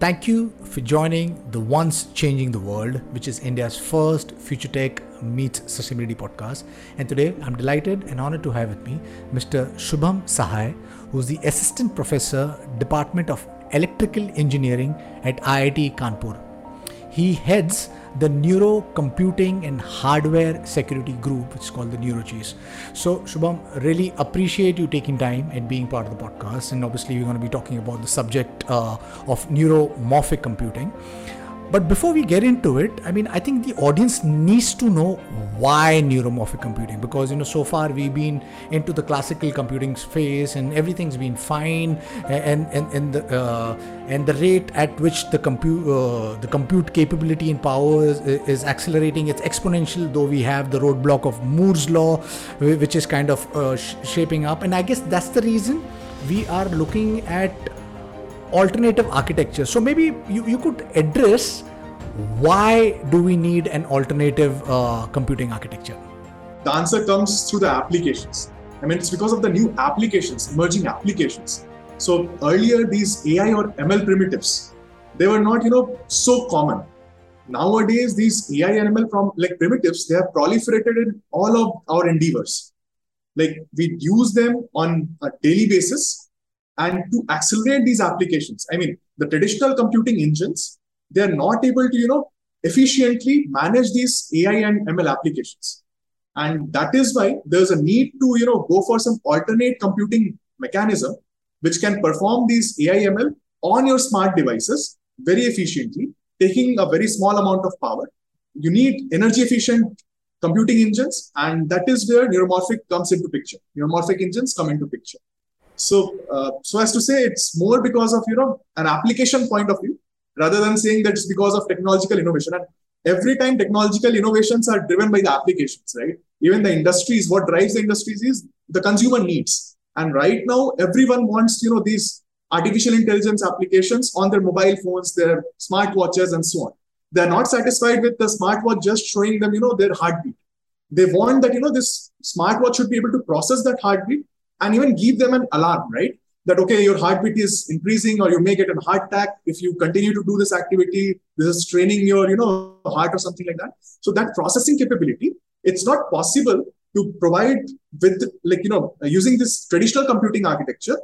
Thank you for joining the Once Changing the World, which is India's first Future Tech meets sustainability podcast. And today I'm delighted and honored to have with me Mr. Shubham Sahay, who's the Assistant Professor, Department of Electrical Engineering at IIT Kanpur. He heads the Neuro Computing and Hardware Security Group, which is called the NeuroChase. So, Shubham, really appreciate you taking time and being part of the podcast. And obviously, we're going to be talking about the subject uh, of neuromorphic computing. But before we get into it, I mean, I think the audience needs to know why neuromorphic computing because you know so far we've been into the classical computing space and everything's been fine and and, and the uh, and the rate at which the compute uh, the compute capability and power is, is, accelerating it's exponential though we have the roadblock of Moore's law which is kind of uh, sh- shaping up. And I guess that's the reason we are looking at alternative architecture. So maybe you, you could address why do we need an alternative uh, computing architecture? The answer comes through the applications. I mean, it's because of the new applications, emerging applications. So earlier, these AI or ML primitives, they were not, you know, so common. Nowadays, these AI and ML from like primitives, they have proliferated in all of our endeavors. Like we use them on a daily basis and to accelerate these applications i mean the traditional computing engines they are not able to you know efficiently manage these ai and ml applications. And that is why there's a need to you know go for some alternate computing mechanism which can perform these ai ml on your smart devices very efficiently taking a very small amount of power. You need energy efficient computing engines and that is where neuromorphic comes into picture. Neuromorphic engines come into picture so, uh, so as to say, it's more because of you know an application point of view rather than saying that it's because of technological innovation. And every time technological innovations are driven by the applications, right? Even the industries, what drives the industries is the consumer needs. And right now, everyone wants you know these artificial intelligence applications on their mobile phones, their smartwatches, and so on. They're not satisfied with the smartwatch just showing them you know their heartbeat. They want that you know this smartwatch should be able to process that heartbeat and even give them an alarm, right? That okay, your heartbeat is increasing, or you may get a heart attack if you continue to do this activity. This is straining your, you know, heart or something like that. So that processing capability, it's not possible to provide with like you know using this traditional computing architecture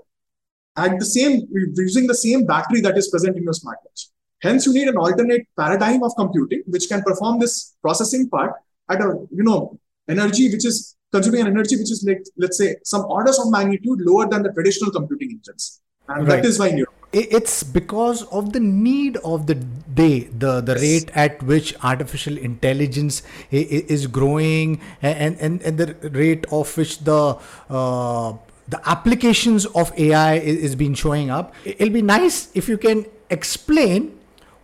at the same using the same battery that is present in your smartwatch. Hence, you need an alternate paradigm of computing which can perform this processing part at a you know energy which is consuming an energy which is like let's say some orders of magnitude lower than the traditional computing engines and right. that is why neuro it's because of the need of the day the the yes. rate at which artificial intelligence is growing and and, and the rate of which the uh, the applications of ai is being showing up it'll be nice if you can explain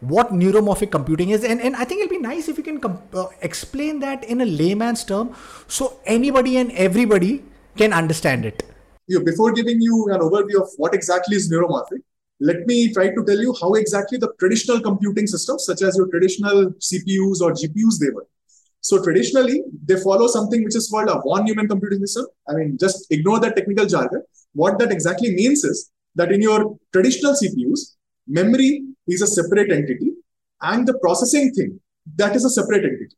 what neuromorphic computing is. And, and i think it'll be nice if you can uh, explain that in a layman's term so anybody and everybody can understand it. Before giving you an overview of what exactly is neuromorphic let me try to tell you how exactly the traditional computing systems such as your traditional cpus or gpus they were so traditionally they follow something which is called a von neumann computing system. I mean just ignore that technical jargon. What that exactly means is that in your traditional cpus memory is a separate entity and the processing thing that is a separate entity.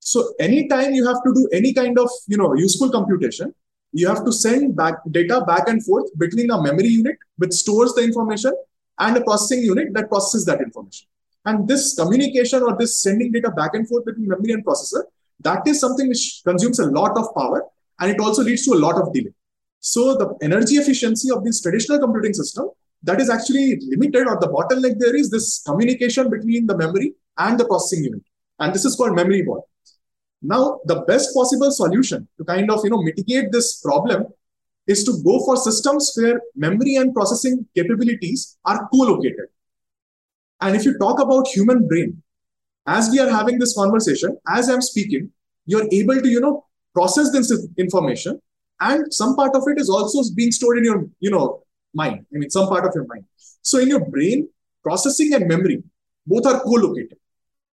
So anytime you have to do any kind of you know useful computation you have to send back data back and forth between a memory unit which stores the information and a processing unit that processes that information. And this communication or this sending data back and forth between memory and processor that is something which consumes a lot of power and it also leads to a lot of delay. So the energy efficiency of this traditional computing system that is actually limited or the bottleneck there is this communication between the memory and the processing unit. And this is called memory wall. Now, the best possible solution to kind of, you know, mitigate this problem is to go for systems where memory and processing capabilities are co-located. And if you talk about human brain, as we are having this conversation, as I'm speaking, you're able to, you know, process this information and some part of it is also being stored in your, you know, mind. I mean, some part of your mind. So in your brain, processing and memory both are co-located.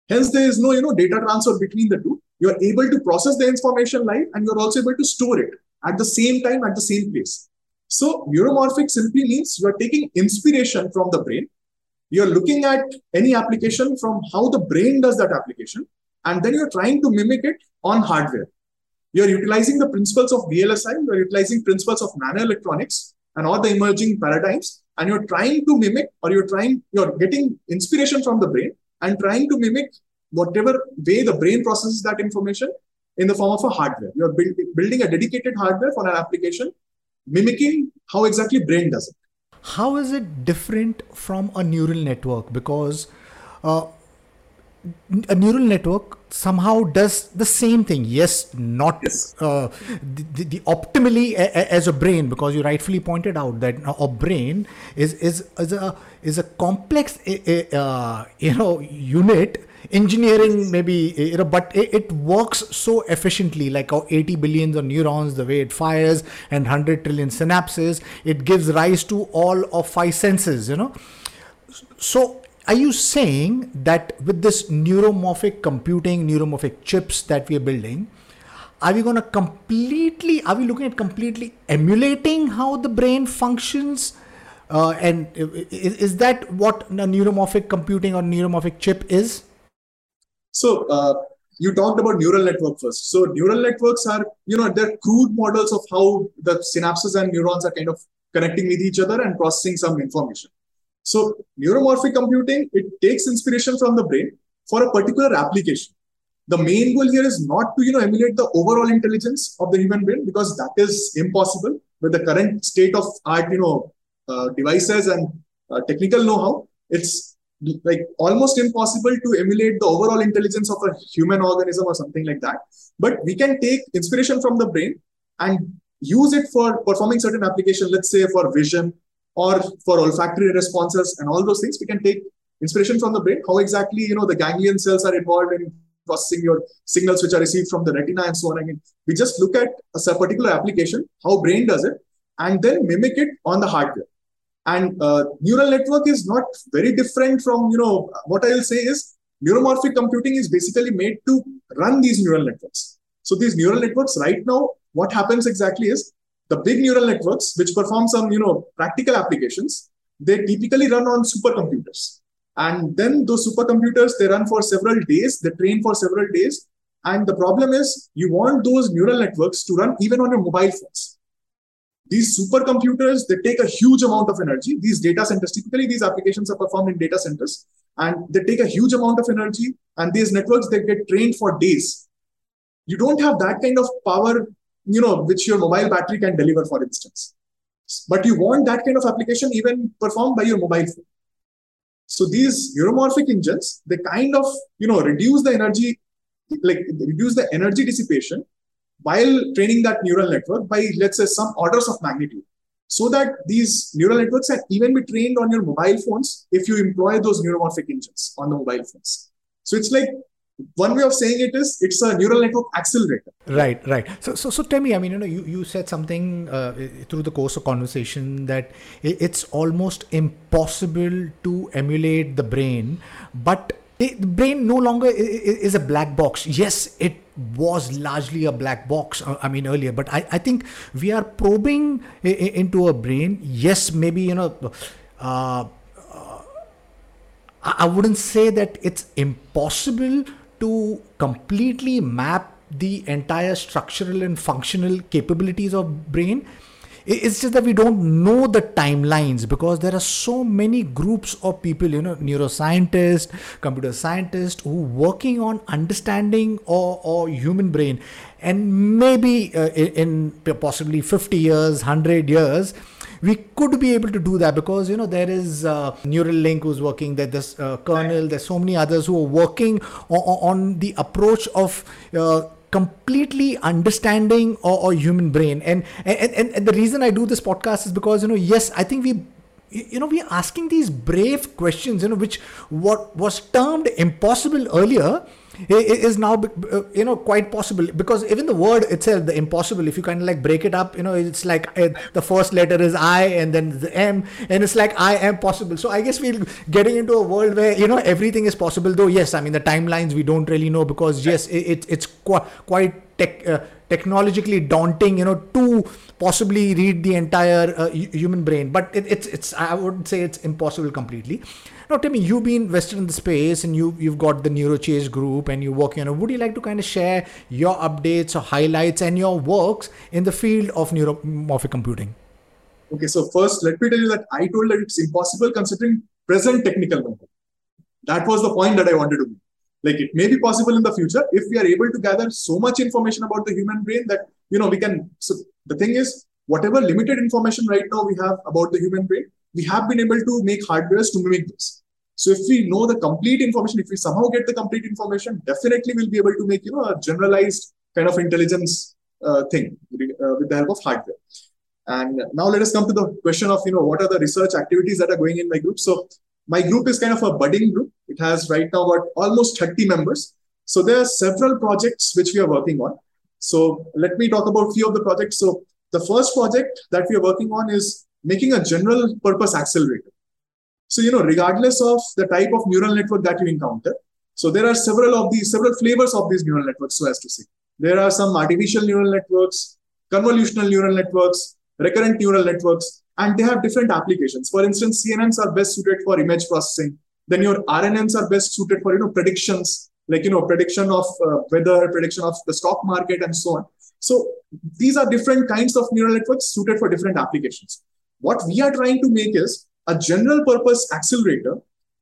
Hence, there is no you know data transfer between the two. You are able to process the information live, and you are also able to store it at the same time at the same place. So neuromorphic simply means you are taking inspiration from the brain. you're looking at any application from how the brain does that application, and then you're trying to mimic it on hardware. You're utilizing the principles of VLSI, you're utilizing principles of nanoelectronics and all the emerging paradigms, and you're trying to mimic or you're trying, you're getting inspiration from the brain and trying to mimic whatever way the brain processes that information in the form of a hardware. You're build, building a dedicated hardware for an application, mimicking how exactly brain does it. How is it different from a neural network? Because uh, a neural network somehow does the same thing. Yes not yes. Uh, the, the, optimally a, a, as a brain because you rightfully pointed out that a brain is is, is a is a complex uh, you know unit engineering maybe you know but it, it, works so efficiently like 80 billions of neurons the way it fires and 100 trillion synapses it gives rise to all of five senses you know. So are you saying that with this neuromorphic computing neuromorphic chips that we are building are we going to completely are we looking at completely emulating how the brain functions uh, and is, is that what neuromorphic computing or neuromorphic chip is so uh, you talked about neural network first. So neural networks are, you know, they're crude models of how the synapses and neurons are kind of connecting with each other and processing some information. So neuromorphic computing, it takes inspiration from the brain for a particular application. The main goal here is not to, you know, emulate the overall intelligence of the human brain because that is impossible with the current state of art, you know, uh, devices and uh, technical know-how. It's like almost impossible to emulate the overall intelligence of a human organism or something like that. But we can take inspiration from the brain and use it for performing certain application, let's say for vision or for olfactory responses and all those things. We can take inspiration from the brain, how exactly you know the ganglion cells are involved in processing your signals which are received from the retina and so on. Again, we just look at a particular application, how brain does it, and then mimic it on the hardware. And uh, neural network is not very different from, you know, what I'll say is neuromorphic computing is basically made to run these neural networks. So these neural networks right now, what happens exactly is the big neural networks, which perform some, you know, practical applications, they typically run on supercomputers. And then those supercomputers, they run for several days, they train for several days. And the problem is you want those neural networks to run even on your mobile phones. These supercomputers, they take a huge amount of energy. These data centers, typically these applications are performed in data centers and they take a huge amount of energy and these networks, they get trained for days. You don't have that kind of power, you know, which your mobile battery can deliver, for instance. But you want that kind of application even performed by your mobile phone. So these neuromorphic engines, they kind of, you know, reduce the energy, like reduce the energy dissipation while training that neural network by, let's say, some orders of magnitude. So that these neural networks can even be trained on your mobile phones if you employ those neuromorphic engines on the mobile phones. So it's like one way of saying it is it's a neural network accelerator right right so so, so tell me i mean you know you, you said something uh, through the course of conversation that it's almost impossible to emulate the brain but the brain no longer is a black box. Yes, it was largely a black box, uh, I mean, earlier, but I, I think we are probing into a brain. Yes, maybe, you know, uh, uh, I wouldn't say that it's impossible to completely map the entire structural and functional capabilities of brain it's just that we don't know the timelines because there are so many groups of people, you know, neuroscientists, computer scientists who working on understanding or, or human brain. And maybe uh, in, in possibly 50 years, 100 years, we could be able to do that because you know there is uh, Neuralink who's working there there's uh, kernel there's so many others who are working on, on the approach of uh, completely understanding or, or human brain. And, and and and the reason i do this podcast is because you know yes i think we you know we're asking these brave questions you know which what was termed impossible earlier is now uh, you know quite possible. Because even the word itself the impossible if you kind of like break it up you know it's like uh, the first letter is i and then the m and it's like i am possible. So i guess we're getting into a world where you know everything is possible though yes i mean the timelines we don't really know because yes it, it it's quite quite tech uh, technologically daunting you know to possibly read the entire uh, human brain. But it, it's it's i would say it's impossible completely now tell me you've been invested in the space and you you've got the neurochase group and you're working on it would you like to kind of share your updates or highlights and your works in the field of neuromorphic computing? Okay so first let me tell you that i told that it's impossible considering present technical know that was the point that i wanted to make. Like it may be possible in the future if we are able to gather so much information about the human brain that you know we can so the thing is whatever limited information right now we have about the human brain we have been able to make hardwares to mimic this so if we know the complete information if we somehow get the complete information definitely we'll be able to make you know a generalized kind of intelligence uh, thing uh, with the help of hardware and now let us come to the question of you know what are the research activities that are going in my group so my group is kind of a budding group. It has right now got almost 30 members. So there are several projects which we are working on. So let me talk about few of the projects. So the first project that we are working on is making a general purpose accelerator. So, you know, regardless of the type of neural network that you encounter, so there are several of these, several flavors of these neural networks, so as to say. There are some artificial neural networks, convolutional neural networks, recurrent neural networks, and they have different applications. For instance, CNNs are best suited for image processing. Then your RNNs are best suited for you know predictions, like you know prediction of uh, weather, prediction of the stock market, and so on. So these are different kinds of neural networks suited for different applications. What we are trying to make is a general purpose accelerator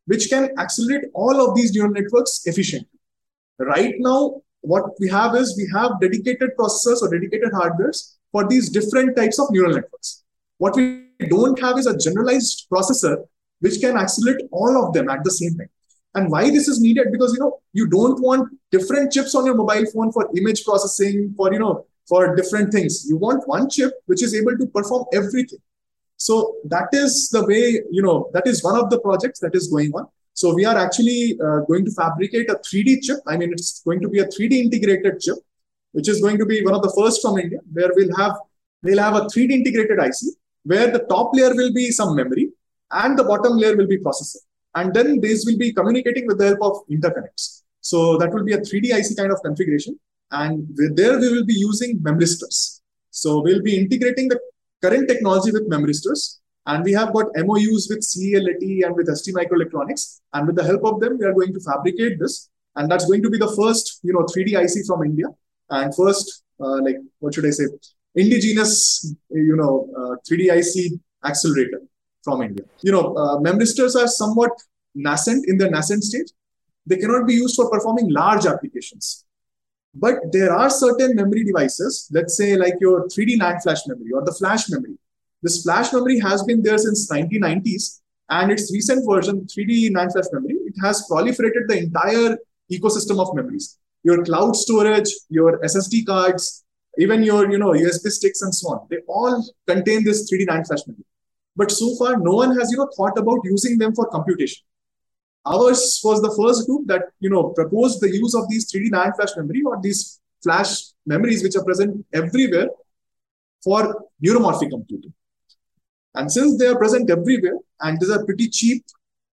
which can accelerate all of these neural networks efficiently. Right now, what we have is we have dedicated processors or dedicated hardwares for these different types of neural networks. What we don't have is a generalized processor which can accelerate all of them at the same time. And why this is needed? Because you know you don't want different chips on your mobile phone for image processing, for you know, for different things. You want one chip which is able to perform everything. So that is the way, you know, that is one of the projects that is going on. So we are actually uh, going to fabricate a 3D chip. I mean, it's going to be a 3D integrated chip, which is going to be one of the first from India, where we'll have we'll have a 3D integrated IC where the top layer will be some memory and the bottom layer will be processor. And then these will be communicating with the help of interconnects. So that will be a 3D IC kind of configuration. And there we will be using memristors. So we'll be integrating the current technology with memristors. And we have got MOUs with CELAT and with ST Microelectronics. And with the help of them, we are going to fabricate this. And that's going to be the first, you know, 3D IC from India. And first, uh, like, what should I say? indigenous, you know, uh, 3D IC accelerator from India. You know, uh, memristors are somewhat nascent in their nascent stage. They cannot be used for performing large applications. But there are certain memory devices, let's say like your 3D NAND flash memory or the flash memory. This flash memory has been there since 1990s and its recent version, 3D NAND flash memory, it has proliferated the entire ecosystem of memories. Your cloud storage, your SSD cards, even your you know USB sticks and so on, they all contain this 3D NAND flash memory. But so far, no one has you know thought about using them for computation. Ours was the first group that you know proposed the use of these 3D NAND flash memory or these flash memories which are present everywhere for neuromorphic computing. And since they are present everywhere and these are pretty cheap,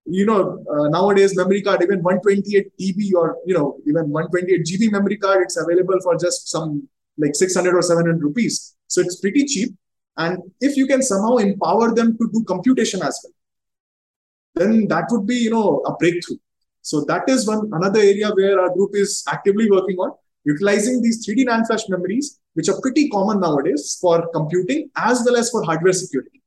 you know, uh, nowadays memory card, even 128 TB or, you know, even 128 GB memory card, it's available for just some like 600 or 700 rupees. So it's pretty cheap. And if you can somehow empower them to do computation as well, then that would be, you know, a breakthrough. So that is one another area where our group is actively working on utilizing these 3D NAND flash memories, which are pretty common nowadays for computing as well as for hardware security.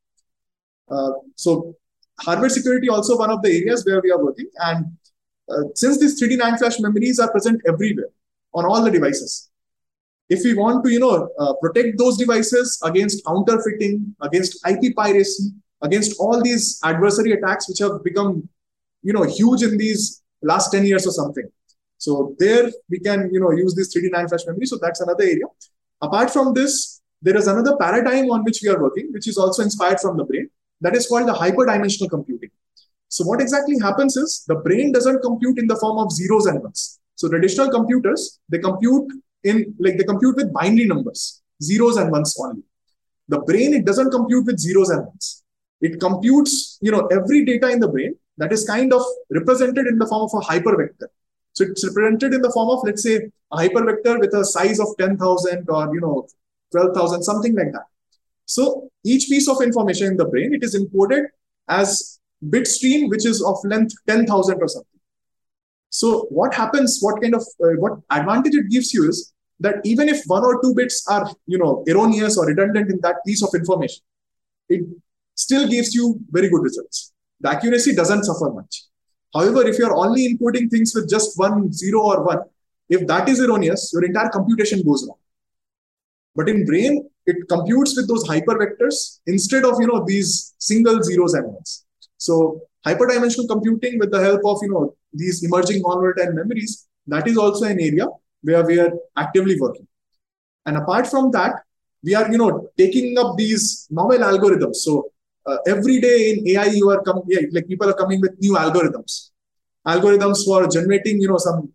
Uh, so hardware security also one of the areas where we are working. And uh, since these 3D NAND flash memories are present everywhere on all the devices, if we want to, you know, uh, protect those devices against counterfeiting, against IP piracy, against all these adversary attacks which have become, you know, huge in these last 10 years or something. So there we can, you know, use this 3D NAND flash memory. So that's another area. Apart from this, there is another paradigm on which we are working, which is also inspired from the brain. That is called the hyperdimensional computing. So what exactly happens is the brain doesn't compute in the form of zeros and ones. So traditional computers, they compute in like they compute with binary numbers, zeros and ones only. The brain, it doesn't compute with zeros and ones. It computes, you know, every data in the brain that is kind of represented in the form of a hypervector. So it's represented in the form of, let's say, a hypervector with a size of 10,000 or, you know, 12,000, something like that. So each piece of information in the brain, it is encoded as bit stream which is of length 10,000 or something. So what happens, what kind of, uh, what advantage it gives you is that even if one or two bits are, you know, erroneous or redundant in that piece of information, it still gives you very good results. The accuracy doesn't suffer much. However, if you're only encoding things with just one, zero or one, if that is erroneous, your entire computation goes wrong. But in brain, it computes with those hypervectors instead of you know these single zeros and ones. So hyperdimensional computing with the help of you know these emerging non-volatile memories, that is also an area where we are actively working. And apart from that, we are you know taking up these novel algorithms. So uh, every day in AI, you are coming yeah, like people are coming with new algorithms, algorithms for generating you know some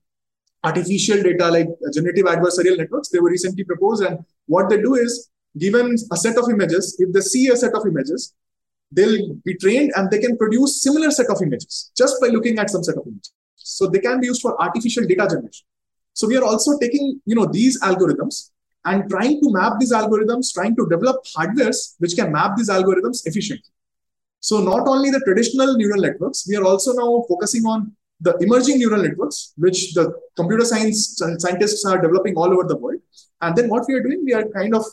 artificial data like generative adversarial networks. They were recently proposed, and what they do is given a set of images, if they see a set of images, they'll be trained and they can produce similar set of images just by looking at some set of images. So they can be used for artificial data generation. So we are also taking, you know, these algorithms and trying to map these algorithms, trying to develop hardwares which can map these algorithms efficiently. So not only the traditional neural networks, we are also now focusing on the emerging neural networks, which the computer science scientists are developing all over the world. And then what we are doing, we are kind of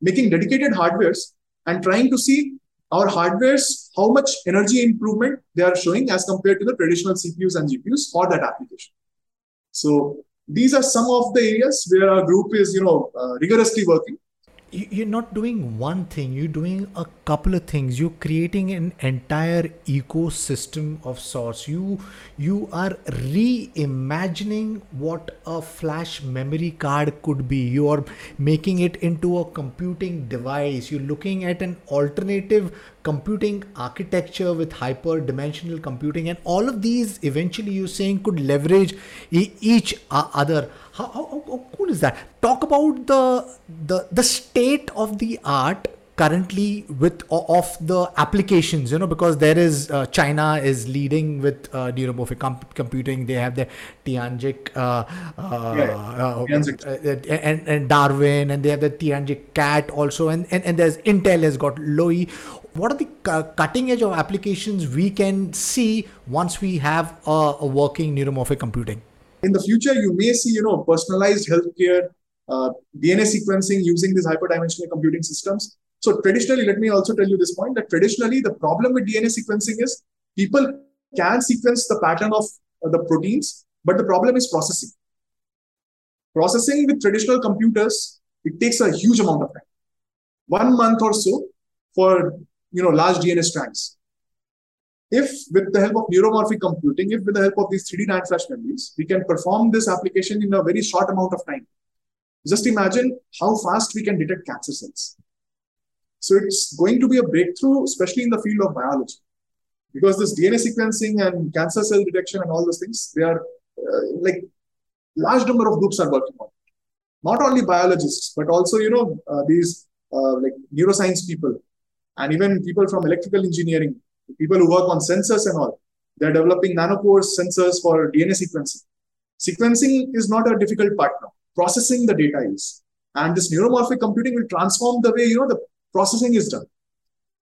making dedicated hardwares and trying to see our hardwares, how much energy improvement they are showing as compared to the traditional CPUs and GPUs for that application. So these are some of the areas where our group is, you know, uh, rigorously working you're not doing one thing you're doing a couple of things. You're creating an entire ecosystem of sorts. You you are reimagining what a flash memory card could be. You're making it into a computing device. You're looking at an alternative computing architecture with hyper dimensional computing and all of these eventually you're saying could leverage each other how, how, how cool is that? Talk about the the the state of the art currently with of the applications you know because there is uh, china is leading with uh, neuromorphic comp- computing. They have the tianjin uh, uh, uh, uh and, and darwin and they have the tianjin cat also and, and and there's intel has got loihi what are the cutting edge of applications we can see once we have a, a working neuromorphic computing in the future, you may see, you know, personalized healthcare, uh, DNA sequencing using these hyperdimensional computing systems. So traditionally, let me also tell you this point that traditionally the problem with DNA sequencing is people can sequence the pattern of uh, the proteins, but the problem is processing. Processing with traditional computers, it takes a huge amount of time, one month or so for you know large DNA strands if with the help of neuromorphic computing, if with the help of these 3D NAND flash memories, we can perform this application in a very short amount of time. Just imagine how fast we can detect cancer cells. So it's going to be a breakthrough, especially in the field of biology. Because this DNA sequencing and cancer cell detection and all those things, they are uh, like large number of groups are working on it. Not only biologists, but also, you know, uh, these uh, like neuroscience people and even people from electrical engineering people who work on sensors and all, they're developing nanopore sensors for DNA sequencing. Sequencing is not a difficult part now. Processing the data is. And this neuromorphic computing will transform the way, you know, the processing is done.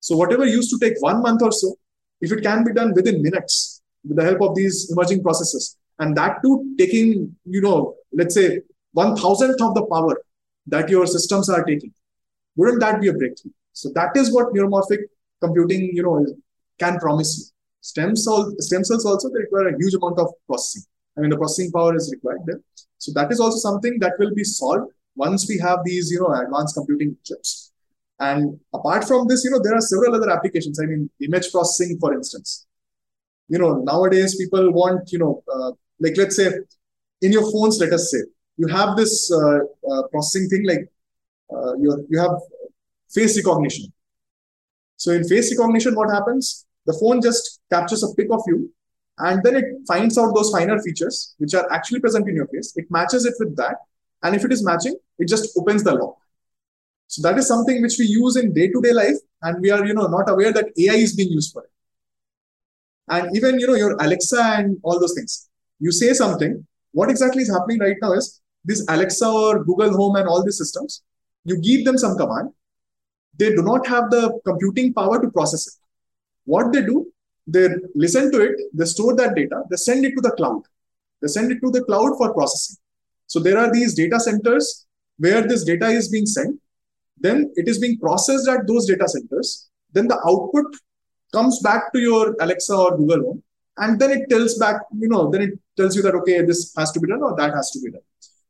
So whatever used to take one month or so, if it can be done within minutes with the help of these emerging processes, and that too taking, you know, let's say one thousandth of the power that your systems are taking, wouldn't that be a breakthrough? So that is what neuromorphic computing, you know, can promise you. Stem, cell, stem cells also they require a huge amount of processing. I mean, the processing power is required there. So that is also something that will be solved once we have these, you know, advanced computing chips. And apart from this, you know, there are several other applications. I mean, image processing, for instance. You know, nowadays people want, you know, uh, like let's say in your phones, let us say, you have this uh, uh, processing thing like uh, you, you have face recognition. So in face recognition, what happens? The phone just captures a pic of you and then it finds out those finer features which are actually present in your face. It matches it with that. And if it is matching, it just opens the lock. So that is something which we use in day-to-day life, and we are, you know, not aware that AI is being used for it. And even, you know, your Alexa and all those things. You say something, what exactly is happening right now is this Alexa or Google Home and all these systems, you give them some command, they do not have the computing power to process it what they do, they listen to it, they store that data, they send it to the cloud. They send it to the cloud for processing. So there are these data centers where this data is being sent. Then it is being processed at those data centers. Then the output comes back to your Alexa or Google Home. And then it tells back, you know, then it tells you that, okay, this has to be done or that has to be done.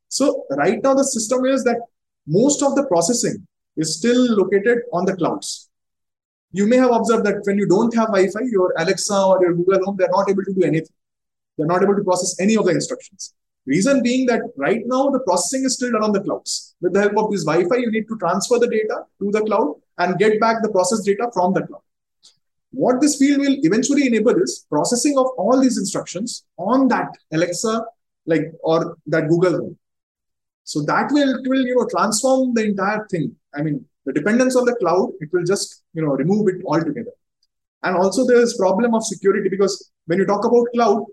So right now the system is that most of the processing is still located on the clouds you may have observed that when you don't have Wi-Fi, your Alexa or your Google Home, they're not able to do anything. They're not able to process any of the instructions. Reason being that right now the processing is still done on the clouds. With the help of this Wi-Fi, you need to transfer the data to the cloud and get back the processed data from the cloud. What this field will eventually enable is processing of all these instructions on that Alexa, like or that Google Home. So that will, will you know transform the entire thing. I mean, the dependence on the cloud, it will just you know remove it altogether. And also there is problem of security because when you talk about cloud,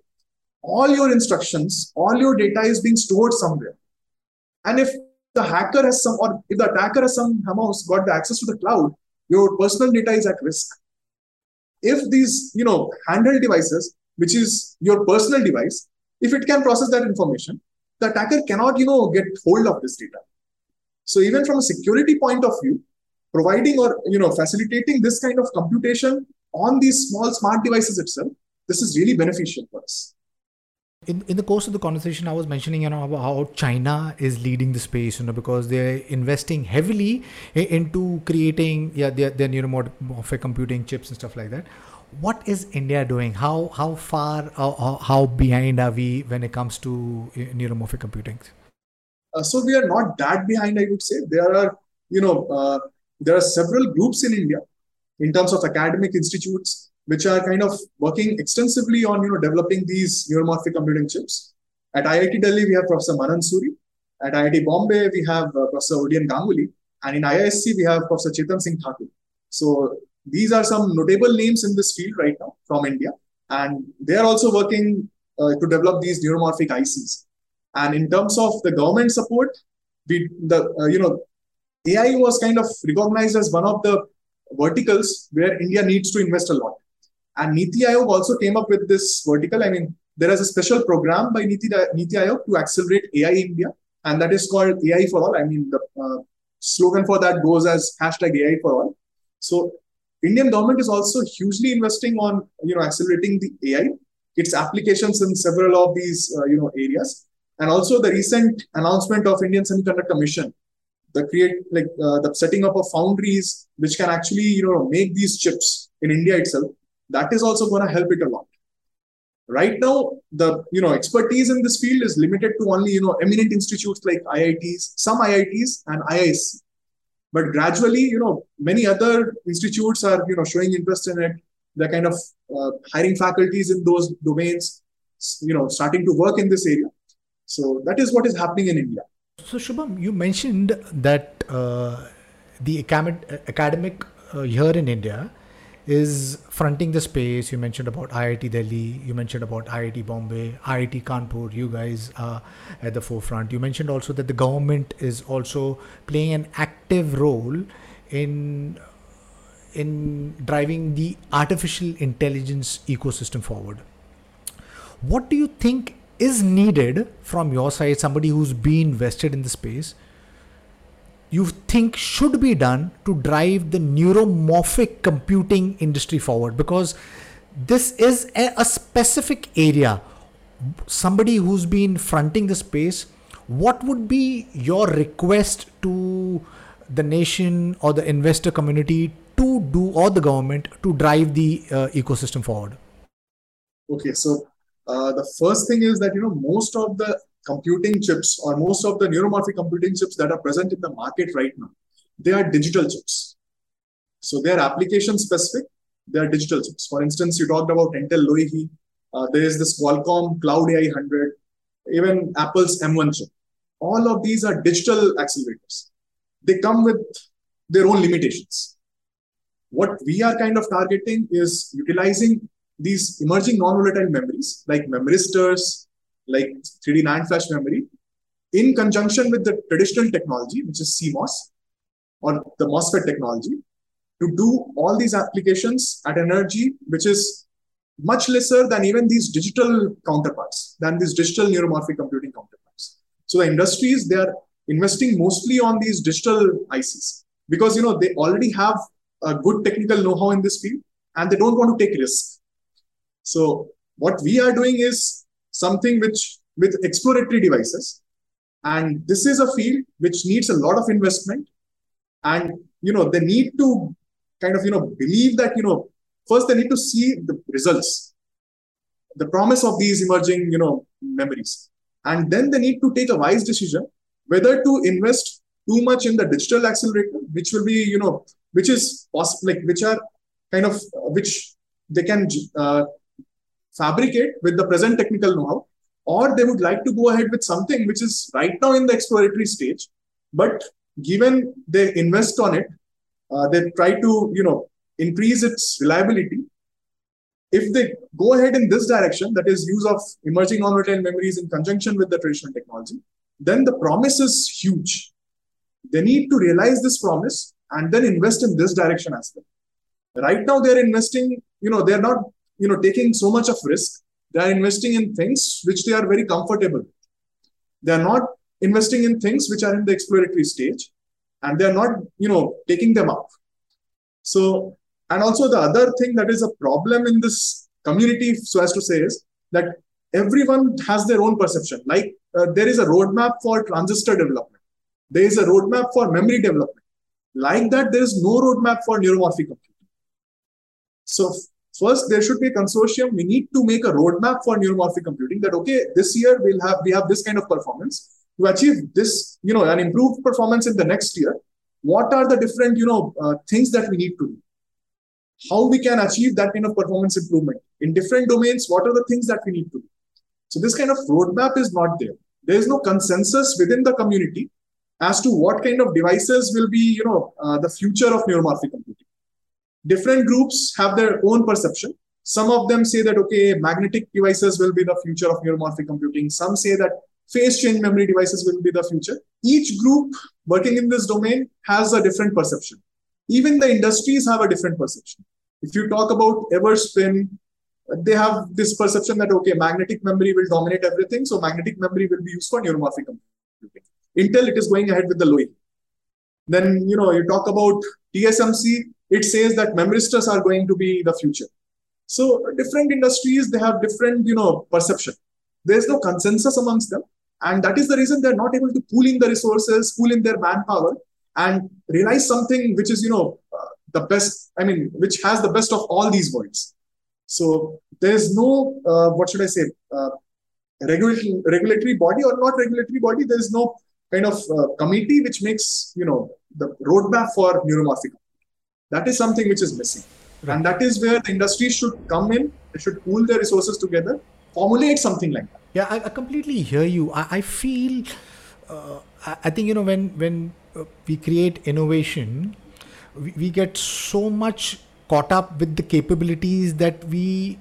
all your instructions, all your data is being stored somewhere. And if the hacker has some, or if the attacker has some somehow got the access to the cloud, your personal data is at risk. If these, you know, handheld devices, which is your personal device, if it can process that information, the attacker cannot, you know, get hold of this data. So even from a security point of view, providing or you know facilitating this kind of computation on these small smart devices itself, this is really beneficial for us. In, in the course of the conversation, I was mentioning, you know, how China is leading the space, you know, because they're investing heavily into creating, yeah, their, their neuromorphic computing chips and stuff like that. What is India doing? How how far, how, how behind are we when it comes to uh, neuromorphic computing? Uh, so we are not that behind, I would say. There are, you know, uh, there are several groups in India in terms of academic institutes which are kind of working extensively on, you know, developing these neuromorphic computing chips. At IIT Delhi, we have Professor Manan Suri. At IIT Bombay, we have uh, Professor Udayan Ganguly. And in IISc, we have Professor Chetan Singh Thakur. So these are some notable names in this field right now from India. And they are also working uh, to develop these neuromorphic ICs. And in terms of the government support, we the uh, you know AI was kind of recognized as one of the verticals where India needs to invest a lot. And Niti Aayog also came up with this vertical. I mean, there is a special program by Niti, Niti Aayog to accelerate AI India, and that is called AI for All. I mean, the uh, slogan for that goes as hashtag AI for All. So, Indian government is also hugely investing on you know accelerating the AI, its applications in several of these uh, you know areas and also the recent announcement of Indian Semiconductor Mission, the create like uh, the setting up of foundries which can actually you know make these chips in India itself. That is also going to help it a lot. Right now, the you know expertise in this field is limited to only you know eminent institutes like IITs, some IITs, and IISc. But gradually, you know, many other institutes are you know showing interest in it. They're kind of uh, hiring faculties in those domains, you know, starting to work in this area so that is what is happening in India. So Shubham, you mentioned that uh, the academic uh, here in India is fronting the space. You mentioned about IIT Delhi, you mentioned about IIT Bombay, IIT Kanpur, you guys are at the forefront. You mentioned also that the government is also playing an active role in in driving the artificial intelligence ecosystem forward. What do you think is needed from your side, somebody who's been invested in the space, you think should be done to drive the neuromorphic computing industry forward? Because this is a, a specific area. Somebody who's been fronting the space, what would be your request to the nation or the investor community to do, or the government to drive the uh, ecosystem forward? Okay, so uh, the first thing is that you know most of the computing chips or most of the neuromorphic computing chips that are present in the market right now, they are digital chips. So they are application specific. They are digital chips. For instance, you talked about Intel Loihi. Uh, there is this Qualcomm Cloud AI 100, even Apple's M1 chip. All of these are digital accelerators. They come with their own limitations. What we are kind of targeting is utilizing these emerging non-volatile memories like memristors, like 3D NAND flash memory, in conjunction with the traditional technology, which is CMOS or the MOSFET technology, to do all these applications at energy which is much lesser than even these digital counterparts, than these digital neuromorphic computing counterparts. So the industries, they are investing mostly on these digital ICs because you know they already have a good technical know-how in this field and they don't want to take risk. So what we are doing is something which with exploratory devices, and this is a field which needs a lot of investment, and you know they need to kind of you know believe that you know first they need to see the results, the promise of these emerging you know memories, and then they need to take a wise decision whether to invest too much in the digital accelerator, which will be, you know, which is possible, like which are kind of which they can uh, fabricate with the present technical know-how, or they would like to go ahead with something which is right now in the exploratory stage, but given they invest on it, uh, they try to, you know, increase its reliability. If they go ahead in this direction, that is use of emerging non-volatile memories in conjunction with the traditional technology, then the promise is huge. They need to realize this promise and then invest in this direction as well. Right now, they're investing, you know, they're not, you know, taking so much of risk. They're investing in things which they are very comfortable. They're not investing in things which are in the exploratory stage and they're not, you know, taking them up. So, and also the other thing that is a problem in this community, so as to say, is that everyone has their own perception. Like uh, there is a roadmap for transistor development. There is a roadmap for memory development. Like that, there is no roadmap for neuromorphic computing. So first, there should be a consortium. We need to make a roadmap for neuromorphic computing. That okay, this year we'll have we have this kind of performance to achieve this, you know, an improved performance in the next year. What are the different, you know, uh, things that we need to do? How we can achieve that kind of performance improvement in different domains? What are the things that we need to do? So this kind of roadmap is not there. There is no consensus within the community as to what kind of devices will be, you know, uh, the future of neuromorphic computing. Different groups have their own perception. Some of them say that, okay, magnetic devices will be the future of neuromorphic computing. Some say that phase change memory devices will be the future. Each group working in this domain has a different perception. Even the industries have a different perception. If you talk about Everspin, they have this perception that okay, magnetic memory will dominate everything, so magnetic memory will be used for neuromorphic computing. Intel it is going ahead with the Loihi. Then you know you talk about TSMC, it says that memristors are going to be the future. So different industries they have different you know perception. There is no consensus amongst them, and that is the reason they're not able to pool in the resources, pool in their manpower, and realize something which is you know uh, the best. I mean, which has the best of all these worlds. So there's no, uh, what should I say, uh, regulatory, regulatory body or not regulatory body. There's no kind of uh, committee which makes, you know, the roadmap for neuromorphic. That is something which is missing. Right. And that is where the industry should come in. They should pool their resources together, formulate something like that. Yeah, I, I completely hear you. I, I feel, uh, I think, you know, when, when uh, we create innovation, we, we get so much caught up with the capabilities that we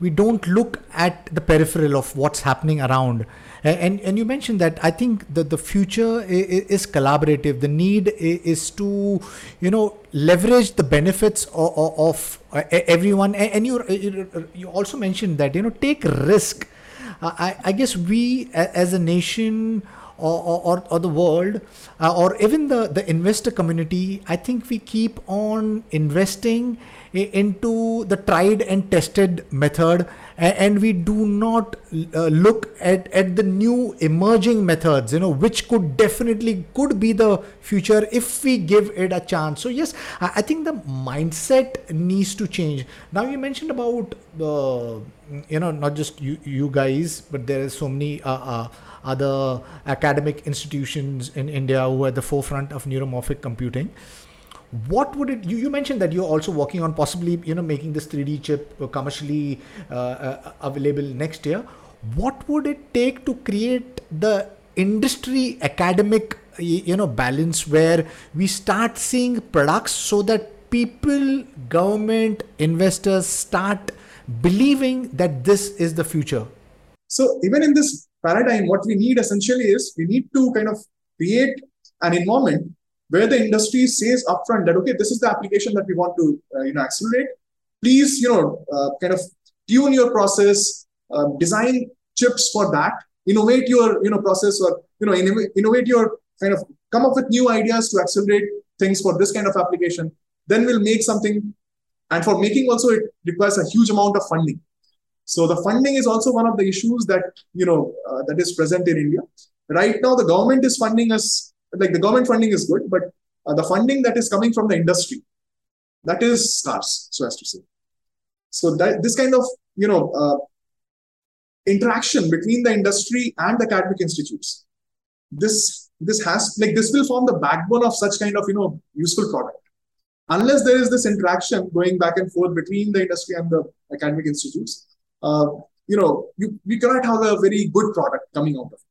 we don't look at the peripheral of what's happening around. And and you mentioned that i think that the future is, collaborative. The need is to you know leverage the benefits of, of uh, everyone. And you uh, uh, you also mentioned that you know take risk. I i guess we as a nation or, or, or the world uh, or even the, the investor community, I think we keep on investing into the tried and tested method and we do not uh, look at, at the new emerging methods you know which could definitely could be the future if we give it a chance so yes i, think the mindset needs to change now you mentioned about the you know not just you you guys but there is so many uh, uh, other academic institutions in India who are at the forefront of neuromorphic computing. What would it? You, you mentioned that you're also working on possibly you know making this 3D chip commercially uh, uh, available next year. What would it take to create the industry academic you know balance where we start seeing products so that people, government, investors start believing that this is the future? So even in this paradigm, what we need essentially is we need to kind of create an environment where the industry says upfront that okay, this is the application that we want to uh, you know accelerate. Please, you know, uh, kind of tune your process, uh, design chips for that, innovate your you know process or you know innovate, innovate your kind of come up with new ideas to accelerate things for this kind of application. Then we'll make something. And for making also, it requires a huge amount of funding. So the funding is also one of the issues that you know uh, that is present in India. Right now, the government is funding us like the government funding is good, but uh, the funding that is coming from the industry that is scarce, so as to say. So that this kind of you know uh, interaction between the industry and the academic institutes, this this has like this will form the backbone of such kind of you know useful product. Unless there is this interaction going back and forth between the industry and the academic institutes, uh, you know, you, we cannot have a very good product coming out of it.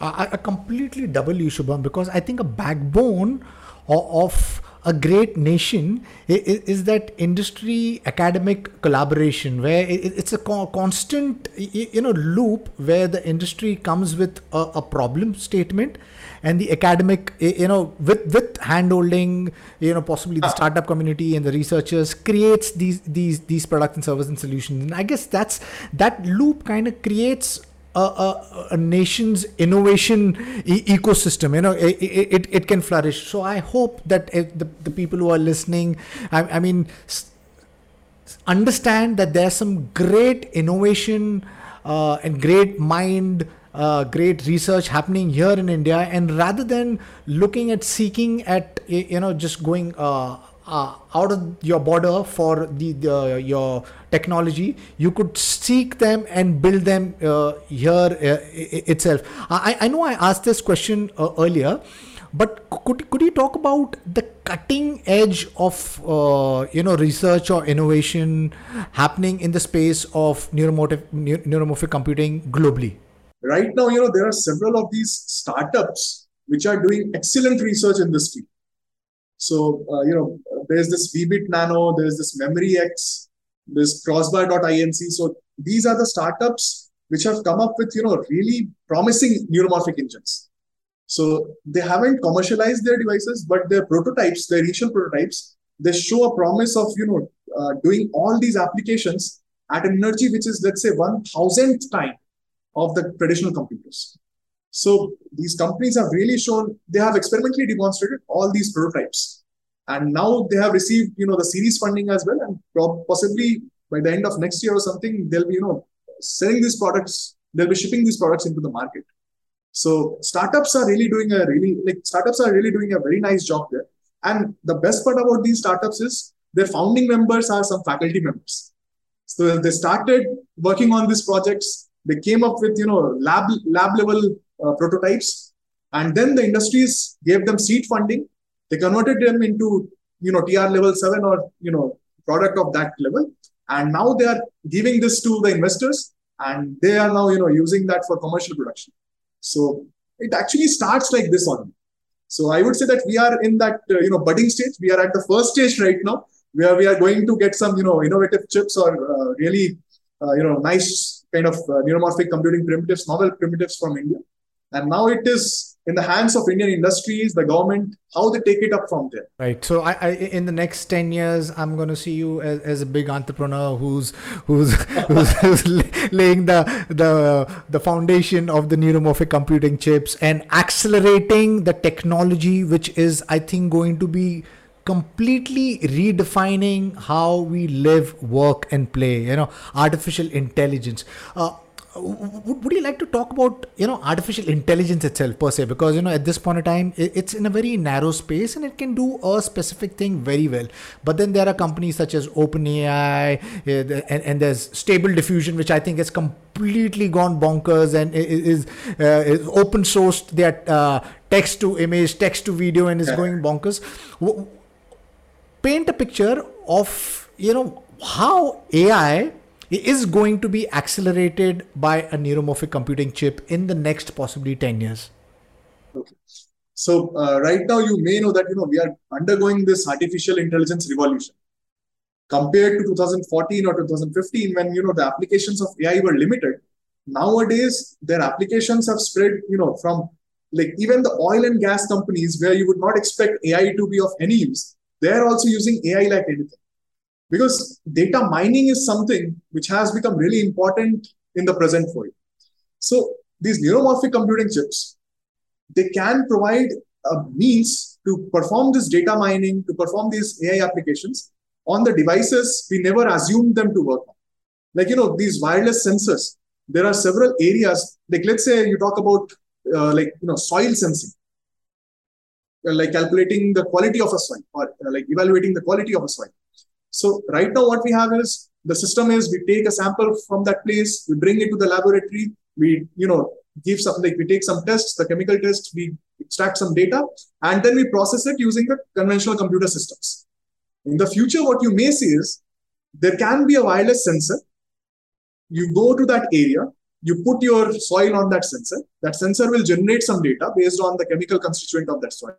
I, I completely double you, Shubham, because I think a backbone of, of a great nation is, is, that industry academic collaboration where it, it's a constant you know loop where the industry comes with a, a, problem statement and the academic you know with with handholding you know possibly the ah. startup community and the researchers creates these these these products and services and solutions and i guess that's that loop kind of creates a, a, a, nation's innovation e- ecosystem you know it, it, it can flourish. So i hope that the, the people who are listening i, I mean understand that there's some great innovation uh, and great mind uh, great research happening here in india. And rather than looking at seeking at you know just going uh, uh, out of your border for the, the, your technology you could seek them and build them uh, here uh, itself. I, I know i asked this question uh, earlier but could, could you talk about the cutting edge of uh, you know research or innovation happening in the space of neuromorphic, neuromorphic computing globally? Right now you know there are several of these startups which are doing excellent research in this field. So, uh, you know, there's this Weebit Nano, there's this MemryX, there's Crossbar.inc. So these are the startups which have come up with, you know, really promising neuromorphic engines. So they haven't commercialized their devices, but their prototypes, their initial prototypes, they show a promise of, you know, uh, doing all these applications at an energy which is, let's say, one thousandth time of the traditional computers. So these companies have really shown they have experimentally demonstrated all these prototypes, and now they have received you know the series funding as well, and possibly by the end of next year or something they'll be you know selling these products. They'll be shipping these products into the market. So startups are really doing a really like startups are really doing a very nice job there. And the best part about these startups is their founding members are some faculty members. So they started working on these projects. They came up with you know lab lab level uh, prototypes. And then the industries gave them seed funding. They converted them into, you know, TR level seven or, you know, product of that level. And now they are giving this to the investors and they are now, you know, using that for commercial production. So it actually starts like this only. So I would say that we are in that, uh, you know, budding stage. We are at the first stage right now where we are going to get some, you know, innovative chips or uh, really, uh, you know, nice kind of uh, neuromorphic computing primitives, novel primitives from India. And now it is in the hands of Indian industries, the government, how they take it up from there. Right. So I, I in the next ten years, I'm going to see you as, as a big entrepreneur who's who's who's, who's laying the the the foundation of the neuromorphic computing chips and accelerating the technology, which is I think going to be completely redefining how we live, work, and play. You know, artificial intelligence. Uh, would you like to talk about you know artificial intelligence itself per se? Because you know at this point in time it's in a very narrow space and it can do a specific thing very well. But then there are companies such as openai uh, and, and there's stable diffusion which i think has completely gone bonkers and is, uh, is open sourced their uh, text to image text to video and is yeah. going bonkers. Paint a picture of you know how ai is going to be accelerated by a neuromorphic computing chip in the next possibly 10 years? Okay. So uh, right now you may know that you know we are undergoing this artificial intelligence revolution. Compared to 2014 or 2015, when you know the applications of AI were limited, nowadays their applications have spread. You know from like even the oil and gas companies where you would not expect AI to be of any use, they are also using AI like anything. Because data mining is something which has become really important in the present world. So these neuromorphic computing chips, they can provide a means to perform this data mining, to perform these AI applications on the devices we never assumed them to work on. Like, you know, these wireless sensors, there are several areas, like let's say you talk about uh, like, you know, soil sensing, uh, like calculating the quality of a soil or uh, like evaluating the quality of a soil. So right now what we have is the system is we take a sample from that place, we bring it to the laboratory, we, you know, give some, like we take some tests, the chemical tests, we extract some data, and then we process it using the conventional computer systems. In the future, what you may see is there can be a wireless sensor. You go to that area, you put your soil on that sensor. That sensor will generate some data based on the chemical constituent of that soil.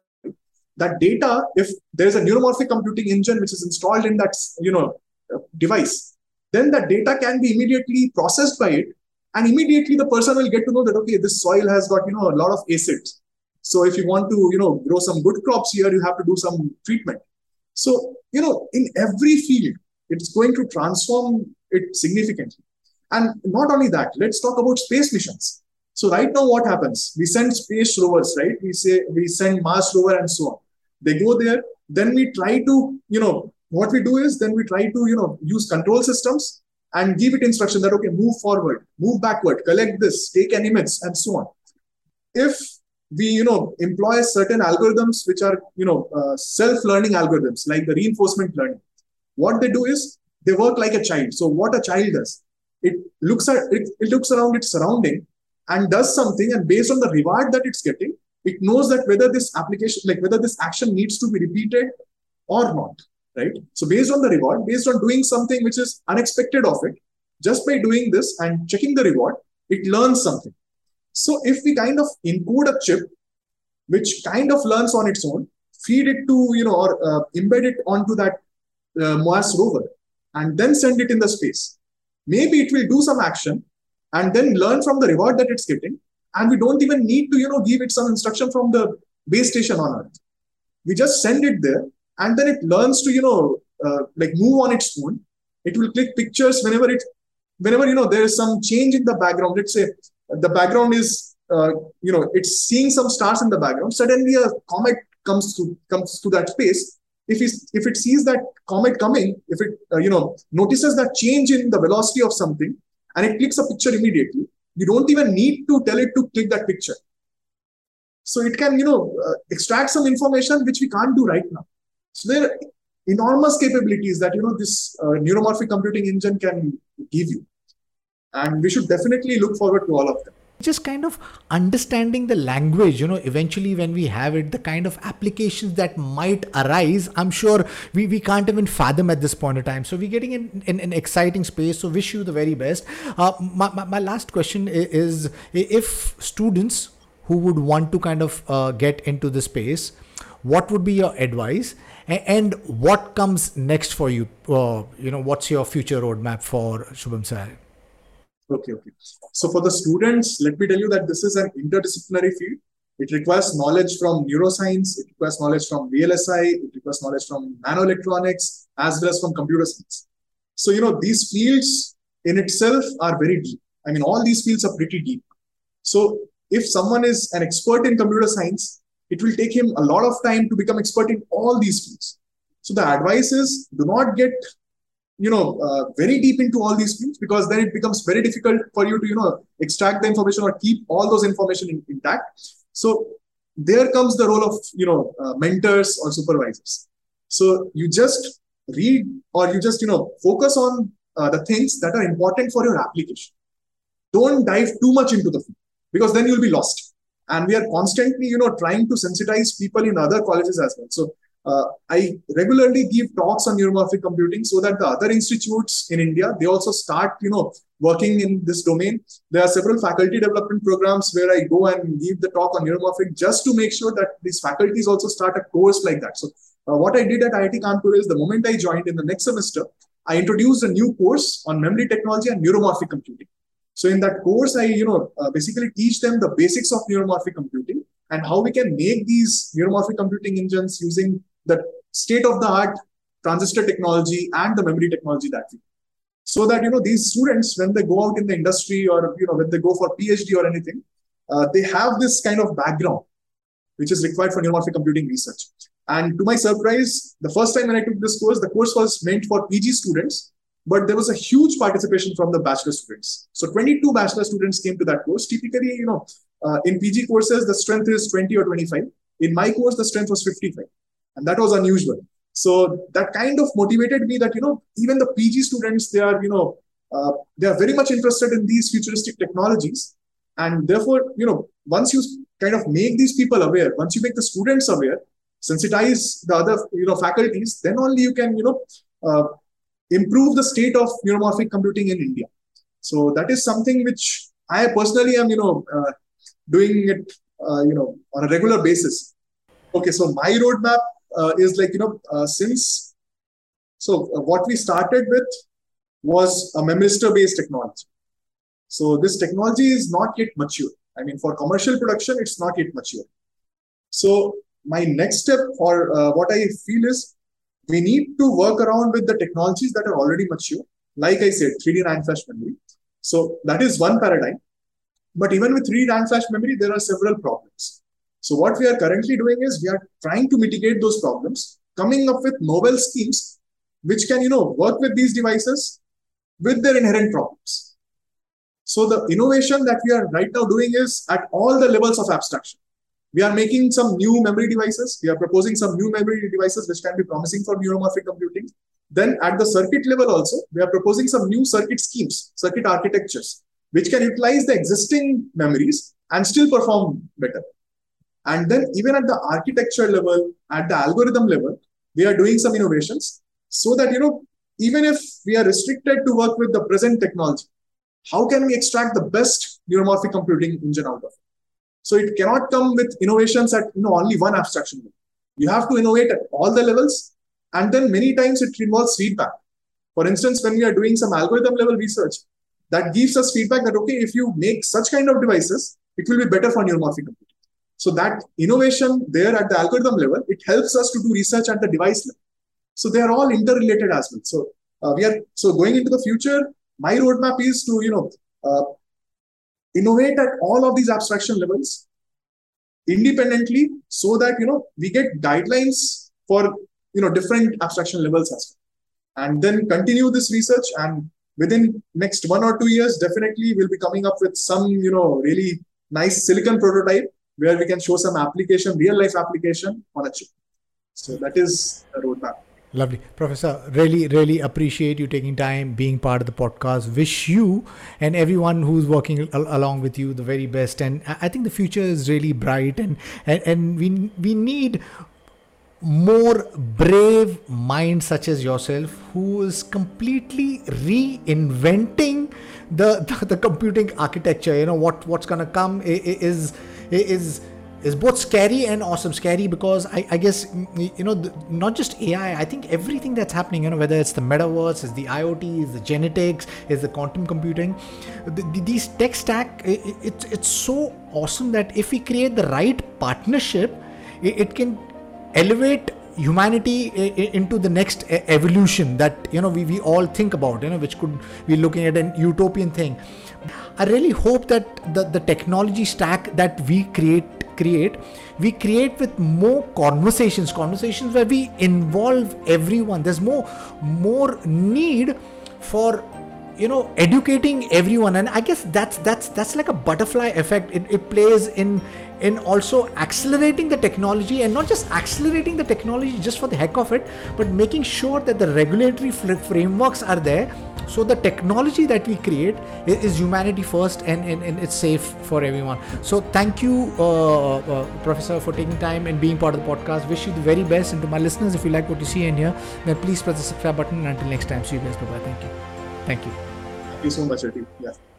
That data, if there's a neuromorphic computing engine which is installed in that you know uh, device, then that data can be immediately processed by it, and immediately the person will get to know that okay, this soil has got you know a lot of acids. So if you want to you know grow some good crops here, you have to do some treatment. So you know in every field, it's going to transform it significantly. And not only that, let's talk about space missions. So right now, what happens? We send space rovers, right? We say we send Mars rover and so on. They go there. Then we try to, you know, what we do is then we try to, you know, use control systems and give it instruction that okay, move forward, move backward, collect this, take image, and so on. If we, you know, employ certain algorithms which are, you know, uh, self-learning algorithms like the reinforcement learning, what they do is they work like a child. So what a child does, it looks at it, it looks around its surrounding and does something and based on the reward that it's getting it knows that whether this application like whether this action needs to be repeated or not right? So based on the reward based on doing something which is unexpected of it just by doing this and checking the reward it learns something. So if we kind of encode a chip which kind of learns on its own feed it to you know or uh, embed it onto that uh, mars rover and then send it in the space maybe it will do some action and then learn from the reward that it's getting. And we don't even need to you know give it some instruction from the base station on earth. We just send it there and then it learns to you know uh, like move on its own. It will click pictures whenever it whenever you know there is some change in the background. Let's say the background is uh, you know it's seeing some stars in the background. Suddenly a comet comes to comes to that space. If it, if it sees that comet coming, if it uh, you know notices that change in the velocity of something, and it clicks a picture immediately, you don't even need to tell it to click that picture. So it can you know uh, extract some information which we can't do right now. So there are enormous capabilities that you know this uh, neuromorphic computing engine can give you, and we should definitely look forward to all of them just kind of understanding the language you know eventually when we have it the kind of applications that might arise i'm sure we, we can't even fathom at this point of time. So we're getting in, in an exciting space. So wish you the very best. Uh, my, my, my, last question is if students who would want to kind of uh, get into the space what would be your advice? And what comes next for you? Uh, you know what's your future roadmap for Shubham Sahay Okay, okay. So for the students, let me tell you that this is an interdisciplinary field. It requires knowledge from neuroscience, it requires knowledge from VLSI, it requires knowledge from nanoelectronics, as well as from computer science. So, you know, these fields in itself are very deep. I mean, all these fields are pretty deep. So if someone is an expert in computer science, it will take him a lot of time to become expert in all these fields. So the advice is do not get you know uh, very deep into all these fields because then it becomes very difficult for you to you know extract the information or keep all those information in, intact. So there comes the role of you know uh, mentors or supervisors. So you just read or you just you know focus on uh, the things that are important for your application. Don't dive too much into the field because then you'll be lost. And we are constantly you know trying to sensitize people in other colleges as well. So uh, I regularly give talks on neuromorphic computing so that the other institutes in India, they also start, you know, working in this domain. There are several faculty development programs where I go and give the talk on neuromorphic just to make sure that these faculties also start a course like that. So uh, what I did at IIT Kanpur is the moment I joined in the next semester, I introduced a new course on memory technology and neuromorphic computing. So in that course, I, you know, uh, basically teach them the basics of neuromorphic computing and how we can make these neuromorphic computing engines using the state of the art transistor technology and the memory technology that we so that you know these students when they go out in the industry or you know when they go for phd or anything uh, they have this kind of background which is required for neuromorphic computing research. And to my surprise the first time when i took this course the course was meant for pg students but there was a huge participation from the bachelor students. So 22 bachelor students came to that course. Typically you know uh, in pg courses the strength is 20 or 25 in my course the strength was 55 and that was unusual so that kind of motivated me that, you know, even the PG students, they are, you know, uh, they are very much interested in these futuristic technologies. And therefore, you know, once you kind of make these people aware, once you make the students aware, sensitize the other, you know, faculties, then only you can, you know, uh, improve the state of neuromorphic computing in India. So that is something which I personally am, you know, uh, doing it, uh, you know, on a regular basis. Okay, so my roadmap uh, is like, you know, uh, since, so uh, what we started with was a memristor based technology. So this technology is not yet mature. I mean, for commercial production, it's not yet mature. So my next step or uh, what I feel is we need to work around with the technologies that are already mature. Like I said, 3D NAND flash memory. So that is one paradigm. But even with 3D NAND flash memory, there are several problems. So what we are currently doing is we are trying to mitigate those problems, coming up with novel schemes which can, you know, work with these devices with their inherent problems. So the innovation that we are right now doing is at all the levels of abstraction. We are making some new memory devices. We are proposing some new memory devices which can be promising for neuromorphic computing. Then at the circuit level also, we are proposing some new circuit schemes, circuit architectures, which can utilize the existing memories and still perform better. And then even at the architecture level, at the algorithm level, we are doing some innovations so that, you know, even if we are restricted to work with the present technology, how can we extract the best neuromorphic computing engine out of it? So it cannot come with innovations at you know only one abstraction level. You have to innovate at all the levels, and then many times it involves feedback. For instance, when we are doing some algorithm level research, that gives us feedback that okay, if you make such kind of devices, it will be better for neuromorphic computing. So that innovation there at the algorithm level, it helps us to do research at the device level. So they are all interrelated as well. So uh, we are so going into the future. My roadmap is to you know uh, innovate at all of these abstraction levels independently, so that you know we get guidelines for you know different abstraction levels as well, and then continue this research. And within next one or two years, definitely we'll be coming up with some you know really nice silicon prototype where we can show some application, real life application on a chip. So that is the roadmap. Lovely. Professor, really, really appreciate you taking time, being part of the podcast. Wish you and everyone who's working al- along with you the very best. And I think the future is really bright and, and, and we, we need more brave minds such as yourself who is completely reinventing the, the, the computing architecture. You know, what, what's going to come is is is both scary and awesome. Scary because I, I guess you know the, not just AI. I think everything that's happening. You know whether it's the metaverse, is the IoT, is the genetics, is the quantum computing. The, the, these tech stack. It, it, it's so awesome that if we create the right partnership, it, it can elevate humanity into the next evolution that you know we, we all think about you know which could be looking at an utopian thing I really hope that the, the technology stack that we create create we create with more conversations conversations where we involve everyone. There's more more need for you know educating everyone. And i guess that's that's that's like a butterfly effect. It, it plays in in also accelerating the technology and not just accelerating the technology just for the heck of it but making sure that the regulatory frameworks are there so the technology that we create is humanity first and, and, and it's safe for everyone. So thank you uh, uh, professor for taking time and being part of the podcast. Wish you the very best. And to my listeners if you like what you see in here then please press the subscribe button. And until next time see you guys. Bye bye thank you. Thank you. Thank you so much Ati. yeah